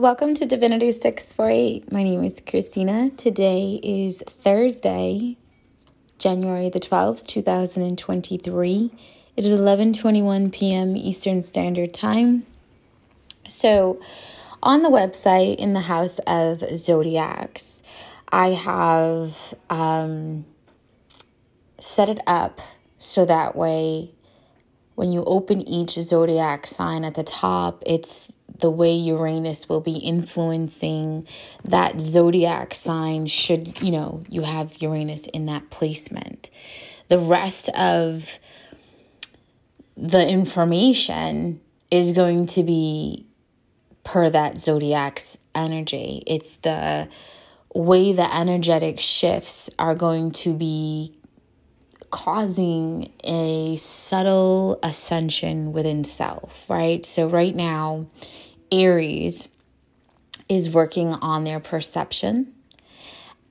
Welcome to Divinity 648. My name is Christina. Today is Thursday, January the 12th, 2023. It is 11:21 p.m. Eastern Standard Time. So, on the website in the House of Zodiacs, I have um, set it up so that way when you open each zodiac sign at the top, it's the way Uranus will be influencing that zodiac sign, should you know you have Uranus in that placement. The rest of the information is going to be per that zodiac's energy. It's the way the energetic shifts are going to be causing a subtle ascension within self, right? So, right now, Aries is working on their perception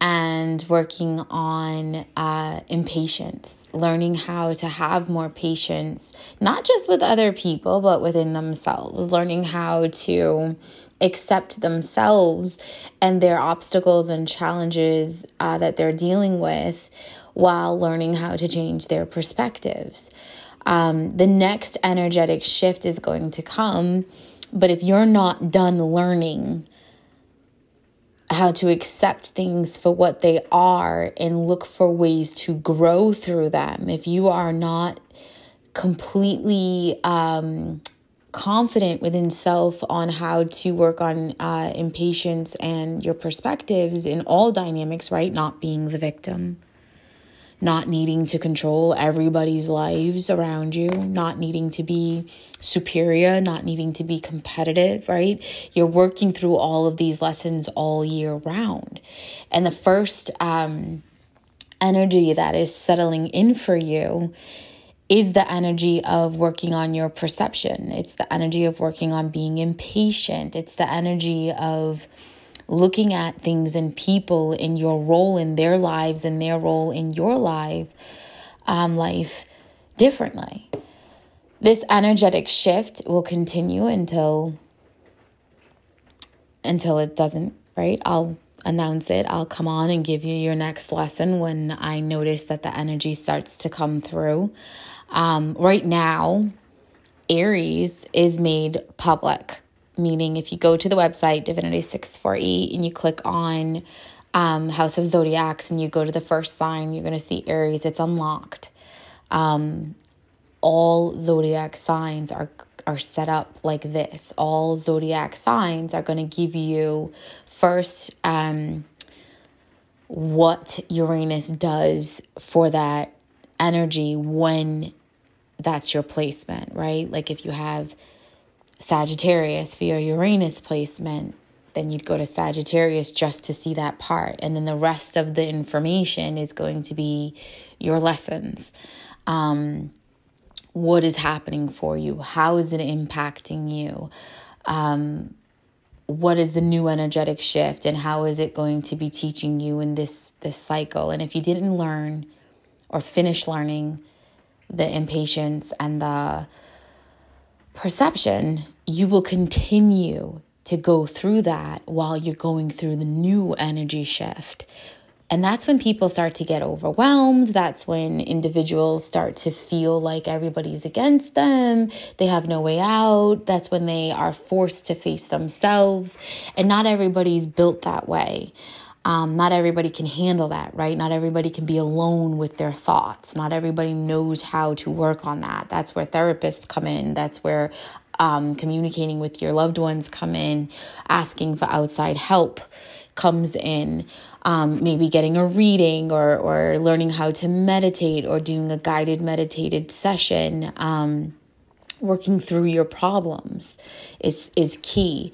and working on uh, impatience, learning how to have more patience, not just with other people, but within themselves, learning how to accept themselves and their obstacles and challenges uh, that they're dealing with while learning how to change their perspectives. Um, the next energetic shift is going to come, but if you're not done learning how to accept things for what they are and look for ways to grow through them, if you are not completely um, confident within self on how to work on uh, impatience and your perspectives in all dynamics, right? Not being the victim not needing to control everybody's lives around you, not needing to be superior, not needing to be competitive, right? You're working through all of these lessons all year round. And the first um, energy that is settling in for you is the energy of working on your perception. It's the energy of working on being impatient. It's the energy of looking at things and people and your role in their lives and their role in your life um, life differently. This energetic shift will continue until until it doesn't right? I'll announce it. I'll come on and give you your next lesson when i notice that the energy starts to come through. Um, right now aries is made public meaning if you go to the website divinity 648 and you click on um, house of zodiacs and you go to the first sign you're going to see aries it's unlocked. Um, all zodiac signs are are set up like this. All zodiac signs are going to give you first um, what uranus does for that energy when that's your placement right? Like if you have Sagittarius for your Uranus placement, then you'd go to Sagittarius just to see that part. And then the rest of the information is going to be your lessons. Um, what is happening for you? How is it impacting you? Um, what is the new energetic shift and how is it going to be teaching you in this this cycle and if you didn't learn or finish learning the impatience and the perception, you will continue to go through that while you're going through the new energy shift. And that's when people start to get overwhelmed. That's when individuals start to feel like everybody's against them. They have no way out. That's when they are forced to face themselves. And not everybody's built that way. Um, not everybody can handle that, right? Not everybody can be alone with their thoughts. Not everybody knows how to work on that. That's where therapists come in. That's where um, communicating with your loved ones come in. Asking for outside help comes in. Um, maybe getting a reading or or learning how to meditate or doing a guided meditated session. Um, working through your problems is is key.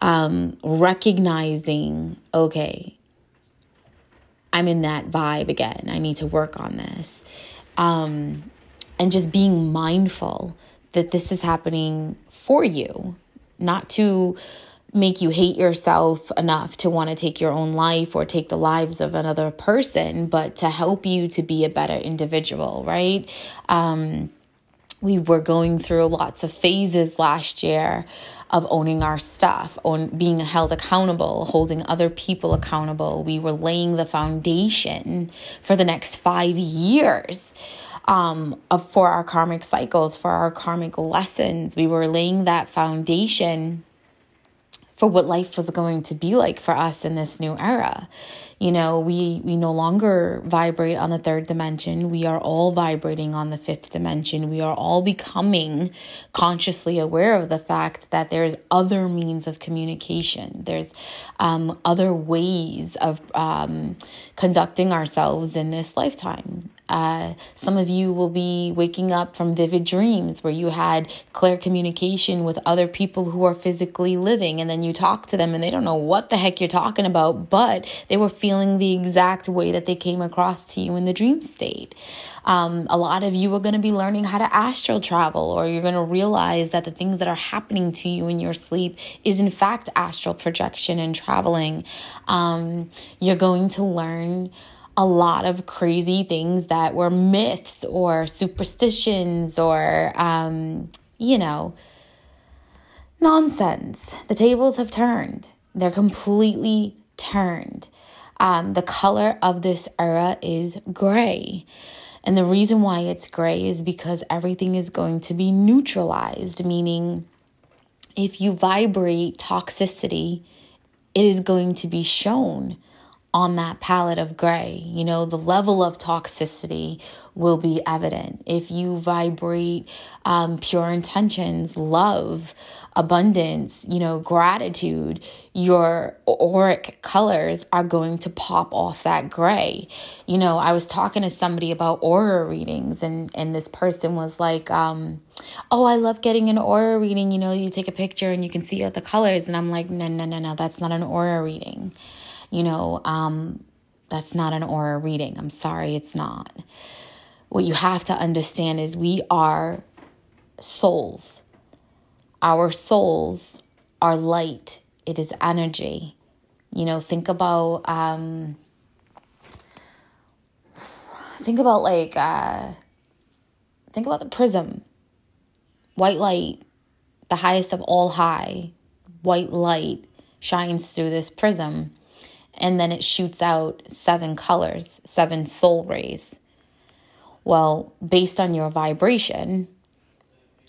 Um, recognizing, okay, I'm in that vibe again. I need to work on this. Um, and just being mindful that this is happening for you, not to make you hate yourself enough to want to take your own life or take the lives of another person, but to help you to be a better individual, right? Um, we were going through lots of phases last year of owning our stuff, on being held accountable, holding other people accountable. We were laying the foundation for the next five years um, of, for our karmic cycles, for our karmic lessons. We were laying that foundation for what life was going to be like for us in this new era. You know, we we no longer vibrate on the third dimension. We are all vibrating on the fifth dimension. We are all becoming consciously aware of the fact that there's other means of communication. There's um, other ways of um, conducting ourselves in this lifetime. Uh, some of you will be waking up from vivid dreams where you had clear communication with other people who are physically living, and then you talk to them and they don't know what the heck you're talking about, but they were feeling the exact way that they came across to you in the dream state. Um, a lot of you are going to be learning how to astral travel, or you're going to realize that the things that are happening to you in your sleep is, in fact, astral projection and traveling. Um, you're going to learn a lot of crazy things that were myths or superstitions or, um, you know, nonsense. The tables have turned, they're completely turned. Um, the color of this era is gray. And the reason why it's gray is because everything is going to be neutralized, meaning if you vibrate toxicity, it is going to be shown on that palette of gray. You know, the level of toxicity will be evident. If you vibrate um, pure intentions, love, abundance, you know, gratitude, your auric colors are going to pop off that gray. You know, I was talking to somebody about aura readings, and, and this person was like, um, Oh, I love getting an aura reading. You know, you take a picture and you can see all the colors. And I'm like, No, no, no, no, that's not an aura reading you know, um, that's not an aura reading. I'm sorry, it's not. What you have to understand is we are souls. Our souls are light, it is energy. You know, think about, um, think about like, uh, think about the prism. White light, the highest of all high, white light shines through this prism and then it shoots out seven colors, seven soul rays. Well, based on your vibration,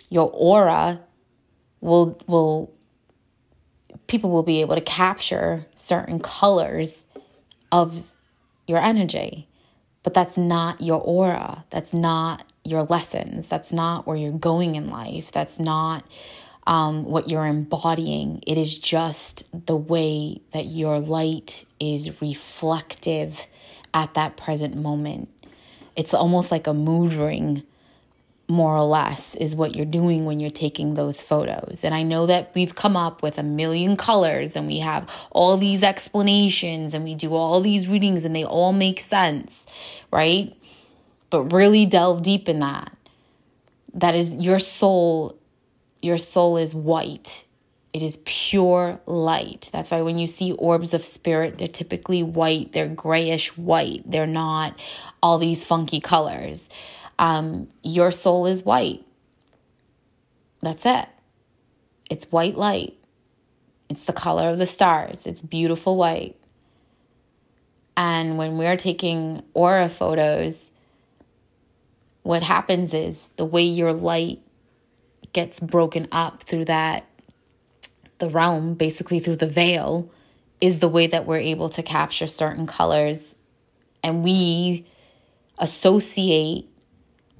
your aura will will people will be able to capture certain colors of your energy. But that's not your aura. That's not your lessons. That's not where you're going in life. That's not um, what you're embodying. It is just the way that your light is reflective at that present moment. It's almost like a mood ring, more or less, is what you're doing when you're taking those photos. And I know that we've come up with a million colors and we have all these explanations and we do all these readings and they all make sense, right? But really delve deep in that. That is your soul your soul is white. It is pure light. That's why when you see orbs of spirit, they're typically white. They're grayish white. They're not all these funky colors. Um, your soul is white. That's it. It's white light. It's the color of the stars. It's beautiful white. And when we're taking aura photos, what happens is the way your light gets broken up through that the realm basically through the veil is the way that we're able to capture certain colors and we associate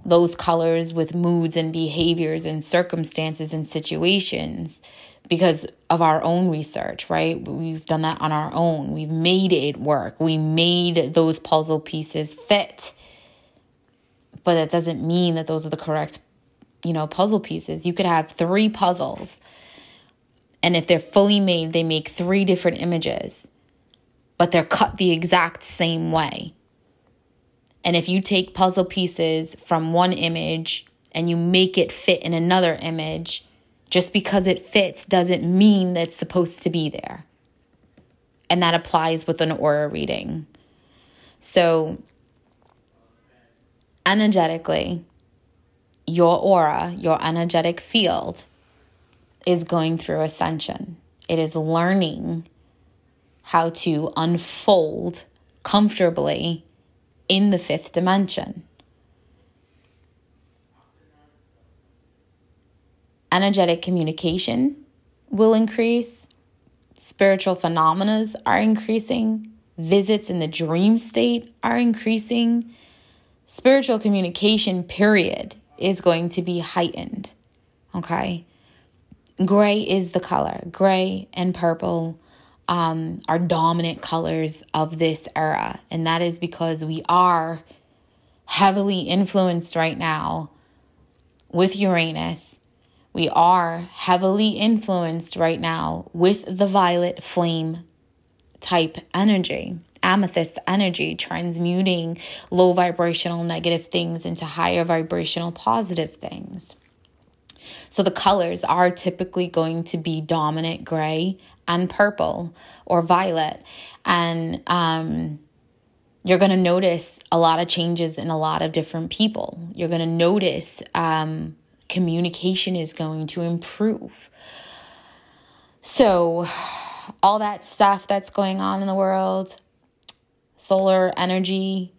those colors with moods and behaviors and circumstances and situations because of our own research, right? We've done that on our own. We've made it work. We made those puzzle pieces fit. But that doesn't mean that those are the correct you know, puzzle pieces. You could have three puzzles. And if they're fully made, they make three different images, but they're cut the exact same way. And if you take puzzle pieces from one image and you make it fit in another image, just because it fits doesn't mean that it's supposed to be there. And that applies with an aura reading. So, energetically, your aura, your energetic field, is going through ascension. It is learning how to unfold comfortably in the fifth dimension. Energetic communication will increase, spiritual phenomena are increasing, visits in the dream state are increasing. Spiritual communication, period, is going to be heightened. Okay. Gray is the color. Gray and purple um, are dominant colors of this era. And that is because we are heavily influenced right now with Uranus. We are heavily influenced right now with the violet flame type energy, amethyst energy, transmuting low vibrational negative things into higher vibrational positive things. So the colors are typically going to be dominant gray and purple or violet. And um, you're going to notice a lot of changes in a lot of different people. You're going to notice um, communication is going to improve. So, all that stuff that's going on in the world, solar energy,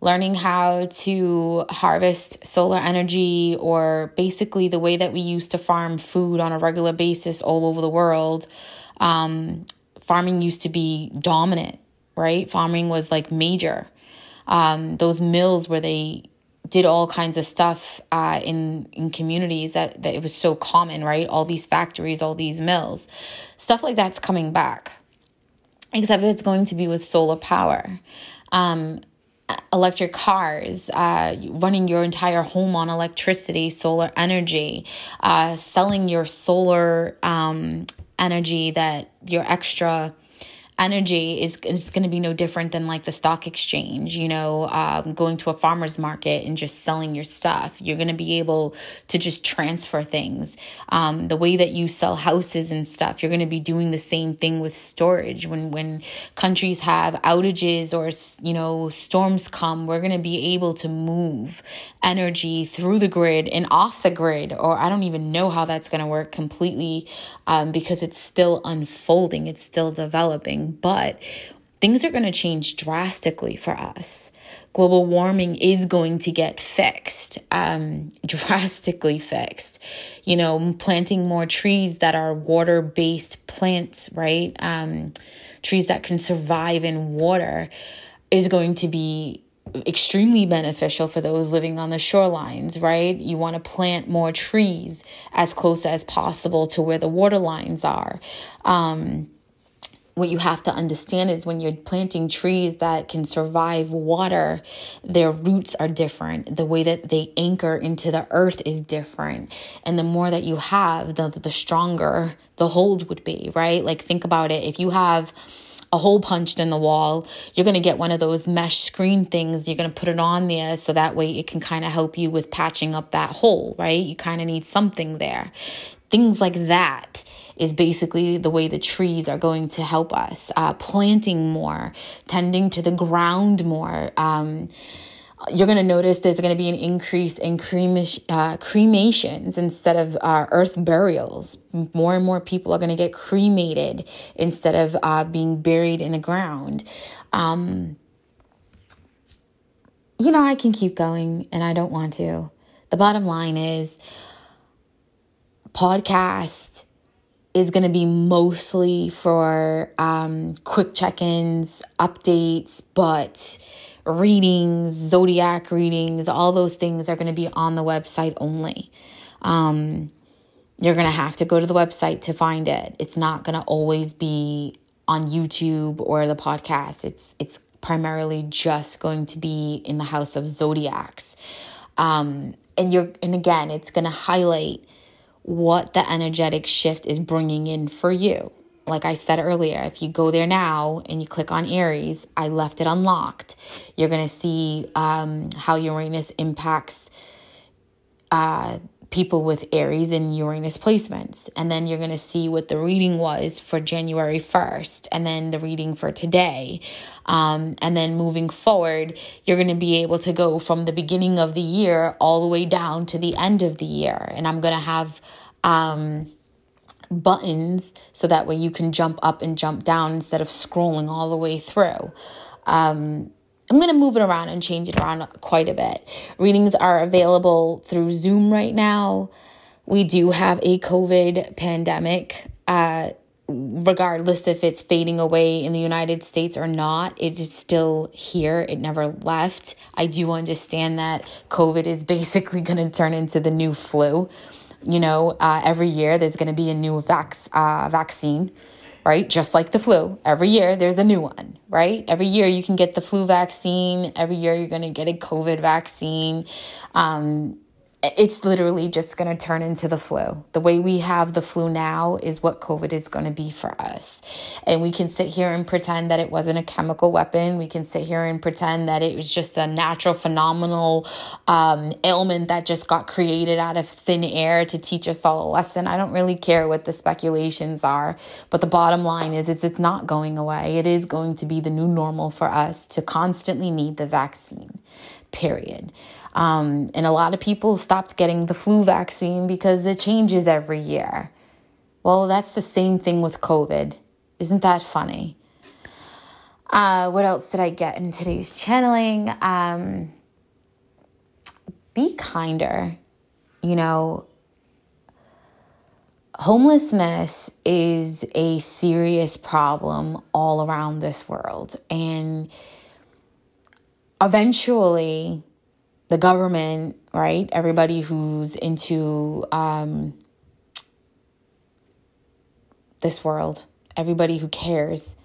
learning how to harvest solar energy, or basically the way that we used to farm food on a regular basis all over the world. Um, farming used to be dominant, right? Farming was like major. Um, those mills where they did all kinds of stuff uh, in in communities that, that it was so common, right? All these factories, all these mills, stuff like that's coming back, except it's going to be with solar power. Um, electric cars, uh, running your entire home on electricity, solar energy, uh, selling your solar um, energy that your extra energy is, is going to be no different than like the stock exchange, you know, um, going to a farmer's market and just selling your stuff. You're going to be able to just transfer things. Um, the way that you sell houses and stuff, you're going to be doing the same thing with storage. When, when countries have outages or, you know, storms come, we're going to be able to move energy through the grid and off the grid, or I don't even know how that's going to work completely um, because it's still unfolding, it's still developing but things are going to change drastically for us. Global warming is going to get fixed, um, drastically fixed. You know, planting more trees that are water based plants, right? Um, trees that can survive in water is going to be extremely beneficial for those living on the shorelines, right? You want to plant more trees as close as possible to where the water lines are. Um, what you have to understand is when you're planting trees that can survive water, their roots are different. The way that they anchor into the earth is different. And the more that you have, the, the stronger the hold would be, right? Like, think about it. If you have a hole punched in the wall, you're going to get one of those mesh screen things. You're going to put it on there so that way it can kind of help you with patching up that hole, right? You kind of need something there. Things like that is basically the way the trees are going to help us. Uh, planting more, tending to the ground more. Um, you're going to notice there's going to be an increase in cremation, uh, cremations instead of uh, earth burials. More and more people are going to get cremated instead of uh, being buried in the ground. Um, you know, I can keep going and I don't want to. The bottom line is podcast is going to be mostly for um, quick check ins, updates, but readings, zodiac readings, all those things are going to be on the website only. Um, you're going to have to go to the website to find it. It's not going to always be on YouTube or the podcast. It's it's primarily just going to be in the house of zodiacs. Um, and you're and again, it's going to highlight what the energetic shift is bringing in for you. Like I said earlier, if you go there now and you click on Aries, I left it unlocked. You're going to see um, how Uranus impacts uh, people with Aries and Uranus placements. And then you're going to see what the reading was for January 1st, and then the reading for today. Um, and then moving forward, you're going to be able to go from the beginning of the year all the way down to the end of the year. And I'm going to have. Um, buttons so that way you can jump up and jump down instead of scrolling all the way through. Um, I'm going to move it around and change it around quite a bit. Readings are available through Zoom right now. We do have a COVID pandemic. Uh, regardless if it's fading away in the United States or not, it is still here. It never left. I do understand that COVID is basically going to turn into the new flu. You know, uh, every year there's going to be a new uh, vaccine right? Just like the flu. Every year there's a new one, right? Every year you can get the flu vaccine. Every year you're going to get a COVID vaccine. Um, it's literally just going to turn into the flu. The way we have the flu now is what COVID is going to be for us. And we can sit here and pretend that it wasn't a chemical weapon. We can sit here and pretend that it was just a natural, phenomenal um, ailment that just got created out of thin air to teach us all a lesson. I don't really care what the speculations are. But the bottom line is, it's, it's not going away. It is going to be the new normal for us to constantly need the vaccine, period. Um, and a lot of people stopped getting the flu vaccine because it changes every year. Well, that's the same thing with COVID. Isn't that funny? Uh, what else did I get in today's channeling? Um, be kinder. You know, homelessness is a serious problem all around this world. And eventually, the government, right? Everybody who's into um, this world, everybody who cares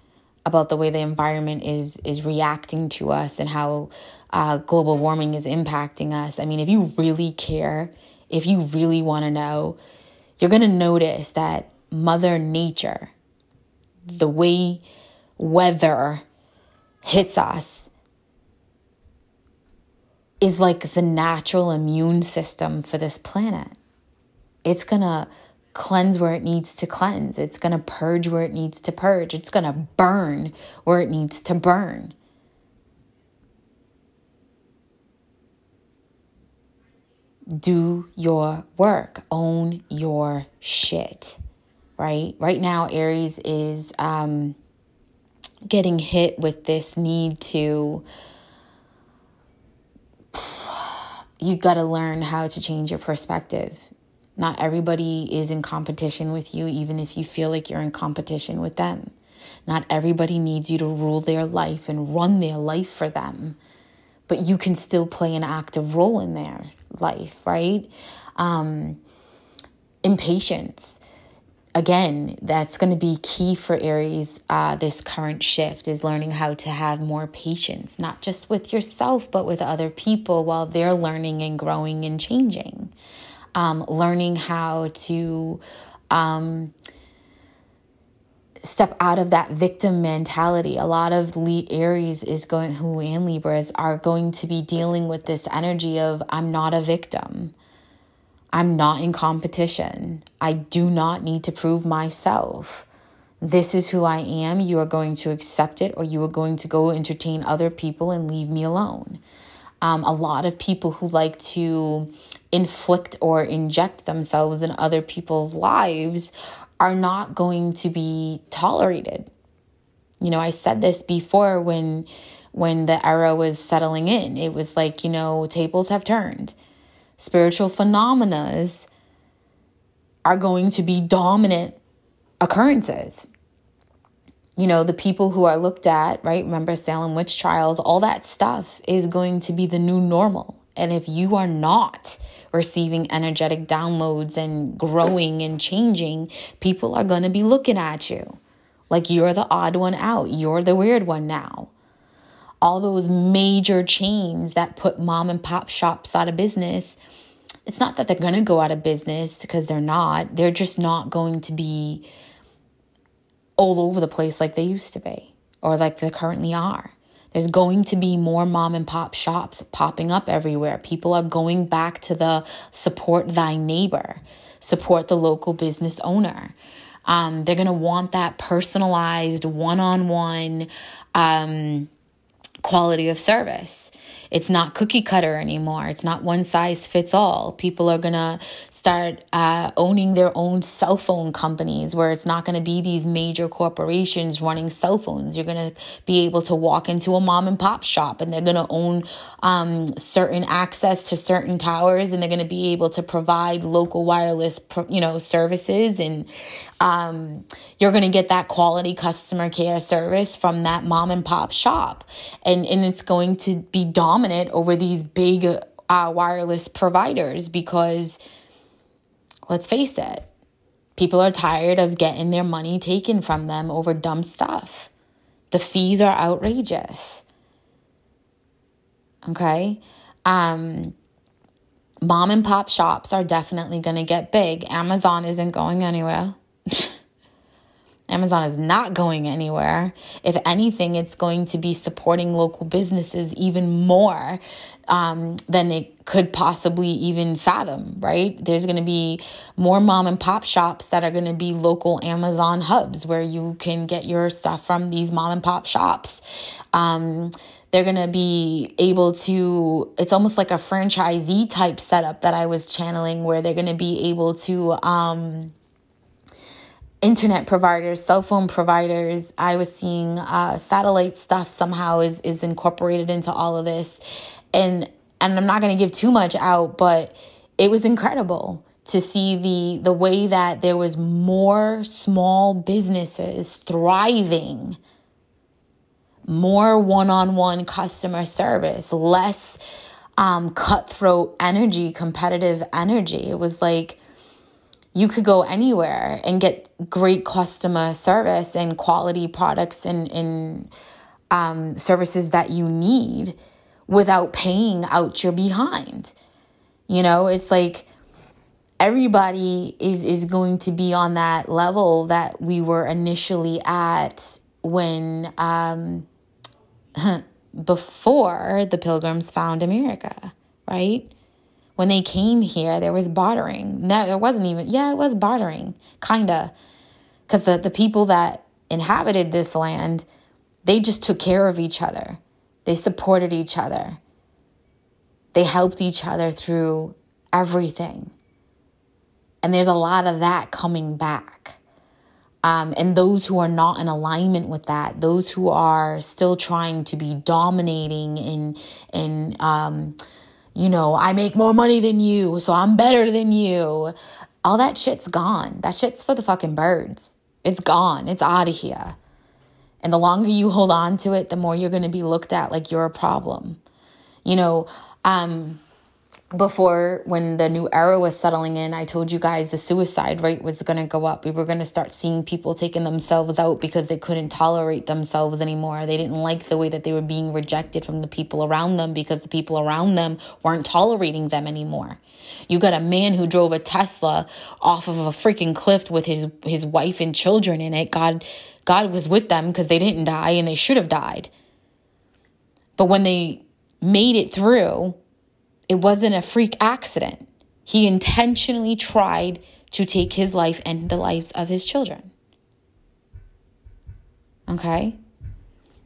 about the way the environment is is reacting to us and how uh, global warming is impacting us. I mean, if you really care, if you really want to know, you're to notice that Mother Nature, the way weather hits us, is like the natural immune system for this planet. It's going to cleanse where it needs to cleanse. It's going to purge where it needs to purge. It's going to burn where it needs to burn. Do your work, own your shit, right? Right now, Aries is um, getting hit with this need to you got to learn how to change your perspective. Not everybody is in competition with you, even if you feel like you're in competition with them. Not everybody needs you to rule their life and run their life for them, but you can still play an active role in their life, right? Um, impatience again, that's going to be key for Aries uh, this current shift is learning how to have more patience, not just with yourself, but with other people while they're learning and growing and changing. Um, learning how to um, step out of that victim mentality. A lot of Le- Aries is going, who and Libras are going to be dealing with this energy of I'm not a victim. I'm not in competition. I do not need to prove myself. This is who I am. You are going to accept it, or you are going to go entertain other people and leave me alone. Um, a lot of people who like to inflict or inject themselves in other people's lives are not going to be tolerated. You know, I said this before when when the era was settling in. It was like, you know, tables have turned spiritual phenomena are going to be dominant occurrences. You know, the people who are looked at, right? Remember Salem witch trials, all that stuff is going to be the new normal. And if you are not receiving energetic downloads and growing and changing, people are going to be looking at you like you're the odd one out. You're the weird one now all those major chains that put mom and pop shops out of business, it's not that they're going to go out of business because they're not. They're just not going to be all over the place like they used to be or like they currently are. There's going to be more mom and pop shops popping up everywhere. People are going back to the support thy neighbor, support the local business owner. Um, they're going to want that personalized one on one quality of service. It's not cookie cutter anymore. It's not one size fits all. People are going to start uh, owning their own cell phone companies where it's not going to be these major corporations running cell phones. You're going to be able to walk into a mom and pop shop and they're going to own um, certain access to certain towers and they're going to be able to provide local wireless, you know, services and um, you're going to get that quality customer care service from that mom and pop shop. And, and it's going to be dominant over these big uh, wireless providers because let's face it, people are tired of getting their money taken from them over dumb stuff. The fees are outrageous. Okay. Um, mom and pop shops are definitely going to get big. Amazon isn't going anywhere. Amazon is not going anywhere. If anything, it's going to be supporting local businesses even more um, than it could possibly even fathom, right? There's going to be more mom and pop shops that are going to be local Amazon hubs where you can get your stuff from these mom and pop shops. Um, they're going to be able to, it's almost like a franchisee type setup that I was channeling where they're going to be able to, um, internet providers, cell phone providers. I was seeing uh, satellite stuff somehow is is incorporated into all of this, and and I'm not going to give too much out, but it was incredible to see the the way that there was more small businesses thriving. More one-on-one customer service less um, cutthroat energy competitive energy. It was like you could go anywhere and get great customer service and quality products and, and um, services that you need without paying out your behind. You know, it's like everybody is is going to be on that level that we were initially at when um, before the pilgrims found America, right? When they came here, there was bartering. No, there wasn't even, yeah, it was bartering, kinda. Because the, the people that inhabited this land, they just took care of each other. They supported each other. They helped each other through everything. And there's a lot of that coming back. Um, and those who are not in alignment with that, those who are still trying to be dominating and and um, you know, I make more money than you, so I'm better than you. All that shit's gone. That shit's for the fucking birds. It's gone. It's out of here. And the longer you hold on to it, the more you're going to be looked at like you're a problem. You know, um, before when the new era was settling in, I told you guys the suicide rate was going to go up. We were going to start seeing people taking themselves out because they couldn't tolerate themselves anymore. They didn't like the way that they were being rejected from the people around them because the people around them weren't tolerating them anymore. You got a man who drove a Tesla off of a freaking cliff with his his wife and children in it. God God was with them because they didn't die and they should have died. But when they made it through, it wasn't a freak accident. He intentionally tried to take his life and the lives of his children. Okay?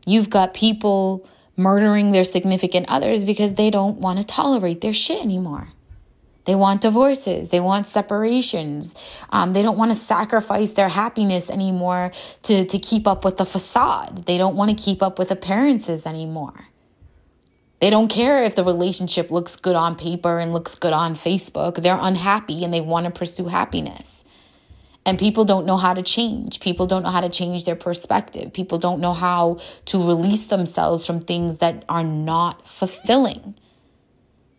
You've got people murdering their significant others because they don't want to tolerate their shit anymore. They want divorces. They want separations. Um, they don't want to sacrifice their happiness anymore to, to keep up with the facade. They don't want to keep up with appearances anymore. They don't care if the relationship looks good on paper and looks good on Facebook. They're unhappy and they want to pursue happiness. And people don't know how to change. People don't know how to change their perspective. People don't know how to release themselves from things that are not fulfilling.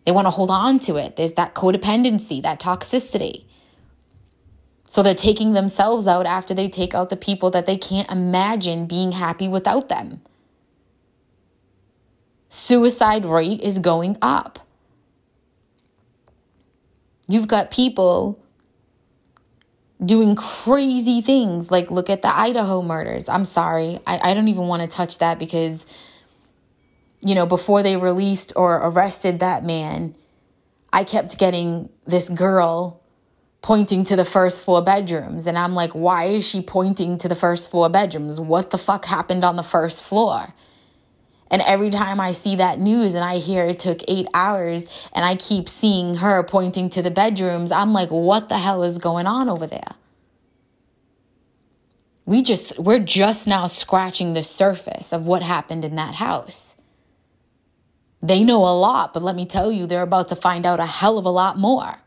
They want to hold on to it. There's that codependency, that toxicity. So they're taking themselves out after they take out the people that they can't imagine being happy without them suicide rate is going up. You've got people doing crazy things like look at the Idaho murders. I'm sorry. I, I don't even want to touch that because you know, before they released or arrested that man, I kept getting this girl pointing to the first floor bedrooms. And I'm like, why is she pointing to the first floor bedrooms? What the fuck happened on the first floor? And every time I see that news and I hear it took eight hours and I keep seeing her pointing to the bedrooms, I'm like, what the hell is going on over there? We just, we're just now scratching the surface of what happened in that house. They know a lot, but let me tell you, they're about to find out a hell of a lot more.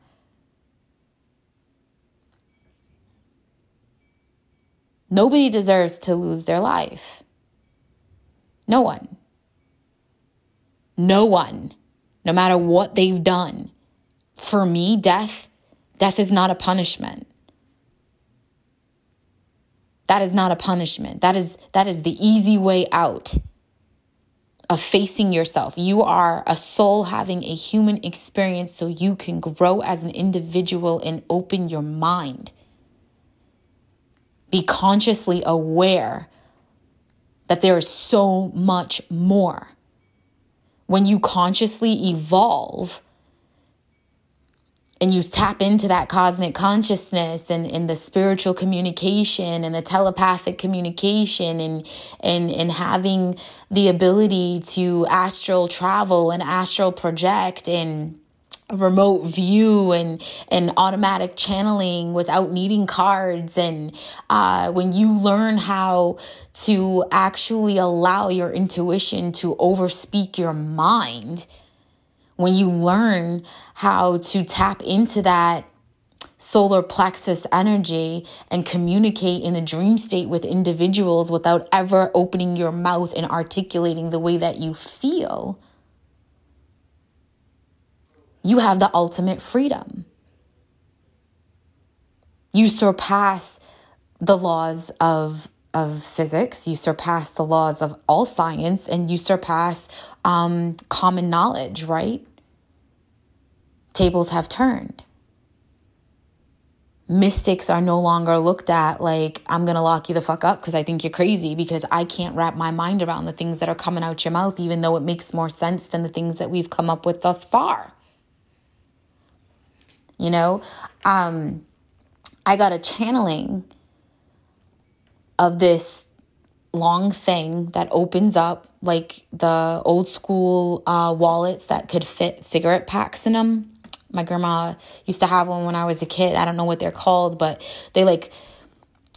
Nobody deserves to lose their life. No one. No one. No matter what they've done. For me, death, death is not a punishment. That is not a punishment. That is that is the easy way out of facing yourself. You are a soul having a human experience so you can grow as an individual and open your mind. Be consciously aware that there is so much more. When you consciously evolve and you tap into that cosmic consciousness and, the spiritual communication and the telepathic communication and, and, and having the ability to astral travel and astral project and remote view and and automatic channeling without needing cards. And uh, when you learn how to actually allow your intuition to overspeak your mind when you learn how to tap into that solar plexus energy and communicate in the dream state with individuals without ever opening your mouth and articulating the way that you feel you have the ultimate freedom. You surpass the laws of, of physics, you surpass the laws of all science, and you surpass um, common knowledge, right? Tables have turned. Mystics are no longer looked at like, I'm going to lock you the fuck up because I think you're crazy because I can't wrap my mind around the things that are coming out your mouth, even though it makes more sense than the things that we've come up with thus far you know? Um i got a channeling of this long thing that opens up like the old school uh, wallets that could fit cigarette packs in them my grandma used to have one when i was a kid. I don't know what they're called but they like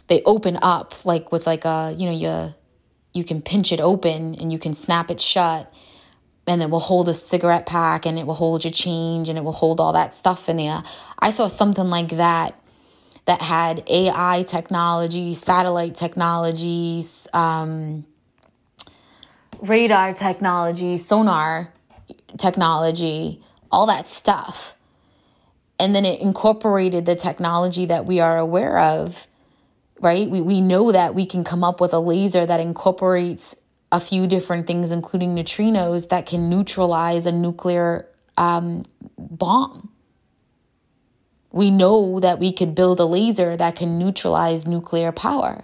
they open up like with like a you know you you can pinch it open and you can snap it shut and it will hold a cigarette pack and it will hold your change and it will hold all that stuff in there. I saw something like that that had AI technology, satellite technologies, um, radar technology, sonar technology, all that stuff. And then it incorporated the technology that we are aware of, right? We, we know that we can come up with a laser that incorporates a few different things, including neutrinos, that can neutralize a nuclear um, bomb. We know that we could build a laser that can neutralize nuclear power.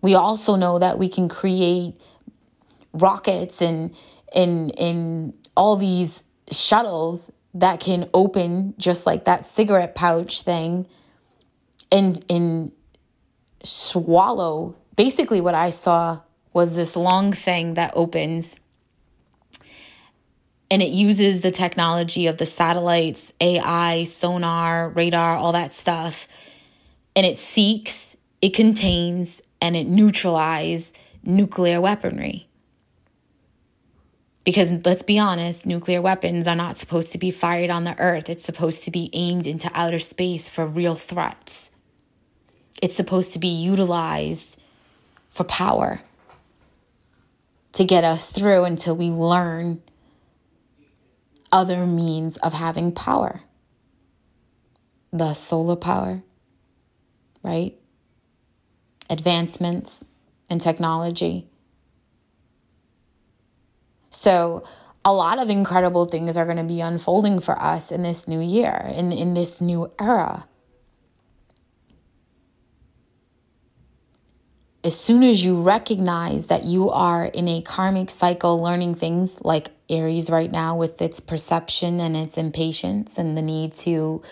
We also know that we can create rockets and and and all these shuttles that can open just like that cigarette pouch thing and and swallow basically what I saw was this long thing that opens and it uses the technology of the satellites, AI, sonar, radar, all that stuff. And it seeks, it contains, and it neutralizes nuclear weaponry. Because let's be honest, nuclear weapons are not supposed to be fired on the earth. It's supposed to be aimed into outer space for real threats. It's supposed to be utilized for power to get us through until we learn other means of having power. The solar power, right? Advancements in technology. So, a lot of incredible things are going to be unfolding for us in this new year, in, in this new era. As soon as you recognize that you are in a karmic cycle learning things like Aries right now with its perception and its impatience and the need to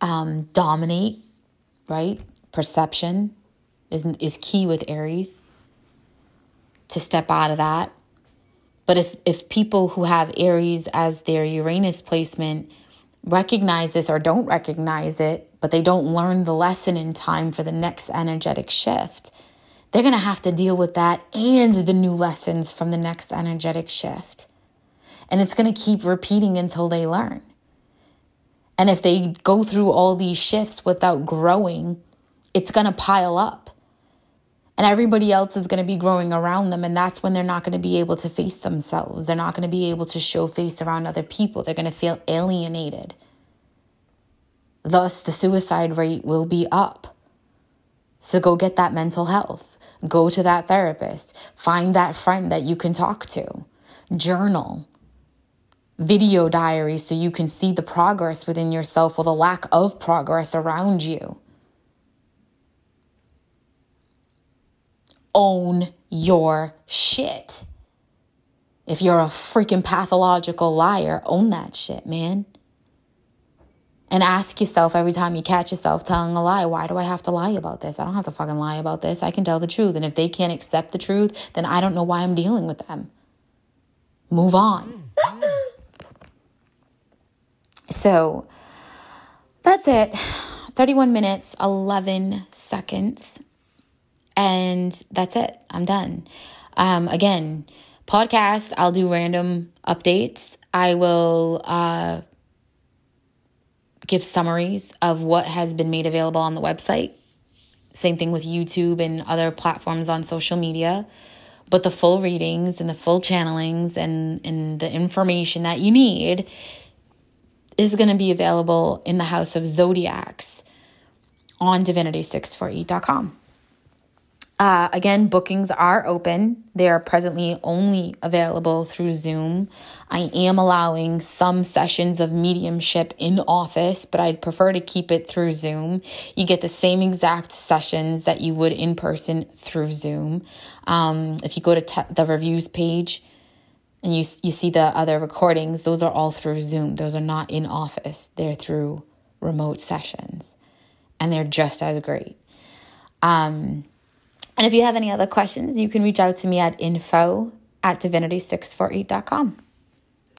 um, dominate, right? Perception is, is key with Aries to step out of that. But if, if people who have Aries as their Uranus placement recognize this or don't recognize it, but they don't learn the lesson in time for the next energetic shift, they're going to have to deal with that and the new lessons from the next energetic shift. And it's going to keep repeating until they learn. And if they go through all these shifts without growing, it's going to pile up. And everybody else is going to be growing around them. And that's when they're not going to be able to face themselves. They're not going to be able to show face around other people. They're going to feel alienated. Thus, the suicide rate will be up. So go get that mental health. Go to that therapist. Find that friend that you can talk to. Journal. Video diary so you can see the progress within yourself or the lack of progress around you. Own your shit. If you're a freaking pathological liar, own that shit, man. And ask yourself every time you catch yourself telling a lie, why do I have to lie about this? I don't have to fucking lie about this. I can tell the truth. And if they can't accept the truth, then I don't know why I'm dealing with them. Move on. So that's it. 31 minutes, 11 seconds. And that's it. I'm done. Um, again, podcast, I'll do random updates. I will uh, give summaries of what has been made available on the website. Same thing with YouTube and other platforms on social media. But the full readings and the full channelings and, and the information that you need is going to be available in the House of Zodiacs on divinity648.com. Uh, again, bookings are open. They are presently only available through Zoom. I am allowing some sessions of mediumship in office, but I'd prefer to keep it through Zoom. You get the same exact sessions that you would in person through Zoom. Um, if you go to te- the reviews page and you you see the other recordings, those are all through Zoom. Those are not in office. They're through remote sessions, and they're just as great. Um, and if you have any other questions, you can reach out to me at info at divinity648.com.